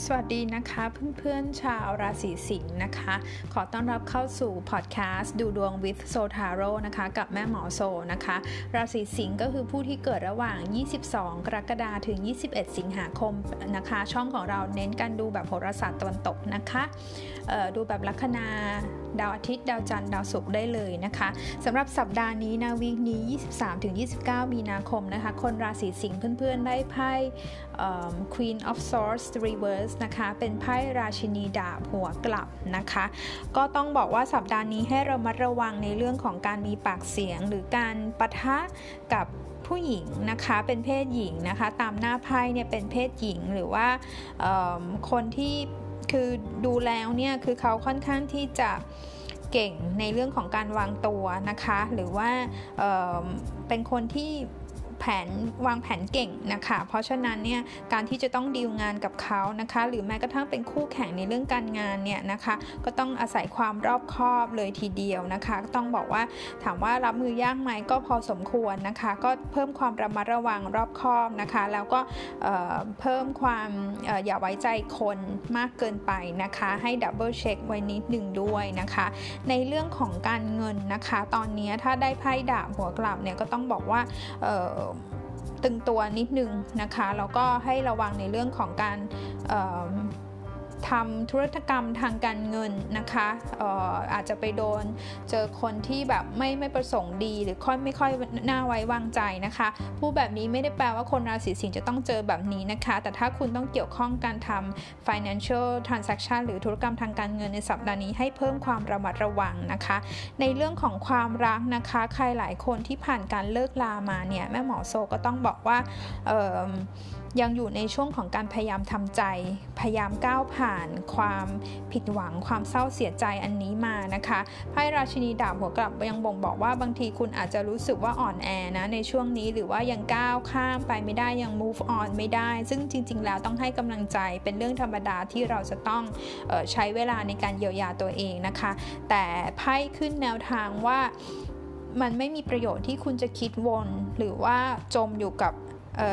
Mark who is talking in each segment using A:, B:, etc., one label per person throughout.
A: สวัสดีนะคะเพื่อนๆชาวราศีสิงห์นะคะ ขอต้อนรับเข้าสู่พอดแคสต์ดูดวง with s o t a r o นะคะกับแม่หมอโซนะคะ ราศีสิงห์ก็คือผู้ที่เกิดระหว่าง 22 กรกฎาคมถึง 21 สิงหาคมนะคะ ช่องของเราเน้นการดูแบบโหราศาสตร์ตะวันตกนะคะดูแบบลัคนาดาวอาทิตย์ ดาวจันทร์ดาวศุกร์ได้เลยนะคะสำหรับสัปดาห์นี้นะวีคนี้ 23-29 มีนาคมนะคะ คนราศีสิงห์เพื่อนๆได้ไพ่ Queen of Swords Reverse นะคะ เป็นไพ่ราชินีดาบหัวกลับนะคะ ก็ต้องบอกว่าสัปดาห์นี้ให้เรามาระวังในเรื่องของการมีปากเสียงหรือการปะทะกับผู้หญิงนะคะเป็นเพศหญิงนะคะ ตามหน้าไพ่เนี่ยเป็นเพศหญิงหรือว่าคนที่คือดูแล้วเนี่ยคือเขาค่อนข้างที่จะเก่งในเรื่องของการวางตัวนะคะ หรือว่าเเป็นคนที่ แผนวางแผนเก่งนะคะ เพราะฉะนั้นเนี่ยการที่จะต้องดีลงานกับเขานะคะ หรือแม้กระทั่งเป็นคู่แข่งในเรื่องการงานเนี่ยนะคะ ก็ต้องอาศัยความรอบคอบเลยทีเดียวนะคะ ต้องบอกว่าถามว่ารับมือยากไหมก็พอสมควรนะคะ ก็เพิ่มความระมัดระวังรอบคอบนะคะ แล้วก็เพิ่มความอย่าไว้ใจคนมากเกินไปนะคะ ให้ double check ไว้นิดหนึ่งด้วยนะคะ ในเรื่องของการเงินนะคะ ตอนนี้ถ้าได้ไพ่ดาบหัวกลับเนี่ยก็ต้องบอกว่า ตึงตัวนิดนึงนะคะแล้วก็ให้ระวังในเรื่องของการ ทำธุรกรรมทางการเงินนะคะอาอาจจะไปโดนเจอคนที่แบบไม่ไม่ประสงค์ดีหรือค่อยไม่ค่อยน่าไว้วางใจนะคะผู้แบบนี้ไม่ได้แปลว่าคนราศีสิงห์จะต้องเจอแบบนี้นะคะ แต่ถ้าคุณต้องเกี่ยวข้องการทำ financial transaction หรือธุรกรรมทางการเงินในสัปดาห์นี้ให้เพิ่มความระมัดระวังนะคะ ในเรื่องของความรักนะคะ ใครหลายคนที่ผ่านการเลิกลามาเนี่ยแม่หมอโซก็ต้องบอกว่ายังอยู่ในช่วงของการพยายามทำใจ พยายามก้าวผ่านความผิดหวังความเศร้าเสียใจอันนี้มานะคะไพ่ราชินีดาบหัวกลับยังบ่งบอกว่าบางทีคุณอาจจะรู้สึกว่าอ่อนแอนะในช่วงนี้หรือว่ายังก้าวข้ามไปไม่ได้ยัง move on ไม่ได้ ซึ่งจริง ๆ แล้วต้องให้กำลังใจเป็นเรื่องธรรมดาที่เราจะต้องออใช้เวลาในการเยียวยาตัวเองนะคะ แต่ไพ่ขึ้นแนวทางว่ามันไม่มีประโยชน์ที่คุณจะคิดวน หรือว่าจมอยู่กับ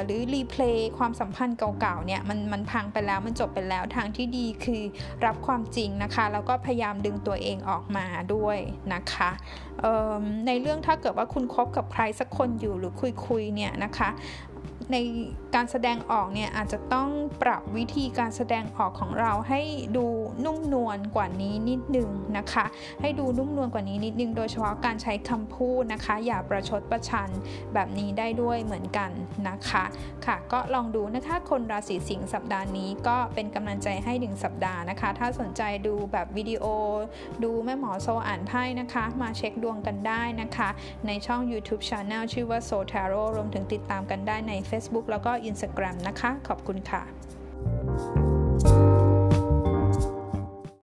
A: หรือรีเพลย์ความสัมพันธ์เก่าๆเนี่ยมันมันพังไปแล้วมันจบไปแล้วทางที่ดีคือรับความจริงนะคะ แล้วก็พยายามดึงตัวเองออกมาด้วยนะคะในเรื่องถ้าเกิดว่าคุณคบกับใครสักคนอยู่หรือคุยๆเนี่ยนะคะ ในการแสดงออกเนี่ยอาจจะต้องปรับวิธีการแสดงออกของเราให้ดูนุ่มนวลกว่านี้นิดนึงนะคะ ให้ดูนุ่มนวลกว่านี้นิดนึงโดยเฉพาะการใช้คำพูดนะคะ อย่าประชดประชันแบบนี้ได้ด้วยเหมือนกันนะคะค่ะ ก็ลองดูนะคะคนราศีสิงห์สัปดาห์นี้ก็เป็นกำลังใจให้หนึ่งสัปดาห์นะคะ ถ้าสนใจดูแบบวิดีโอ ดูแม่หมอโซอ่านไพ่นะคะ มาเช็คดวงกันได้นะคะ ในช่อง YouTube Channel ชื่อว่า s o t a r o รวมถึงติดตามกันได้ใน Facebook Facebook แล้วก็ Instagram นะคะ ขอบคุณค่ะ